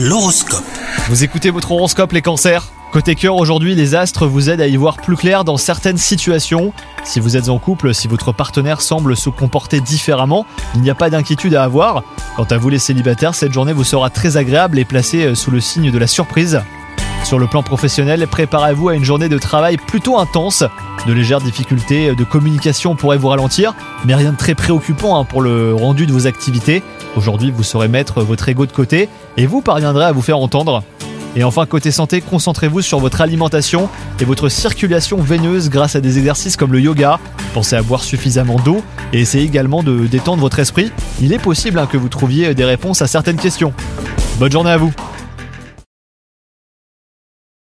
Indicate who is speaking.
Speaker 1: L'horoscope.
Speaker 2: Vous écoutez votre horoscope les cancers? Côté cœur aujourd'hui, les astres vous aident à y voir plus clair dans certaines situations. Si vous êtes en couple, si votre partenaire semble se comporter différemment, il n'y a pas d'inquiétude à avoir. Quant à vous les célibataires, cette journée vous sera très agréable et placée euh, sous le signe de la surprise. Sur le plan professionnel, préparez-vous à une journée de travail plutôt intense. De légères difficultés de communication pourraient vous ralentir, mais rien de très préoccupant hein, pour le rendu de vos activités. Aujourd'hui, vous saurez mettre votre ego de côté et vous parviendrez à vous faire entendre. Et enfin, côté santé, concentrez-vous sur votre alimentation et votre circulation veineuse grâce à des exercices comme le yoga. Pensez à boire suffisamment d'eau et essayez également de détendre votre esprit. Il est possible hein, que vous trouviez des réponses à certaines questions. Bonne journée à vous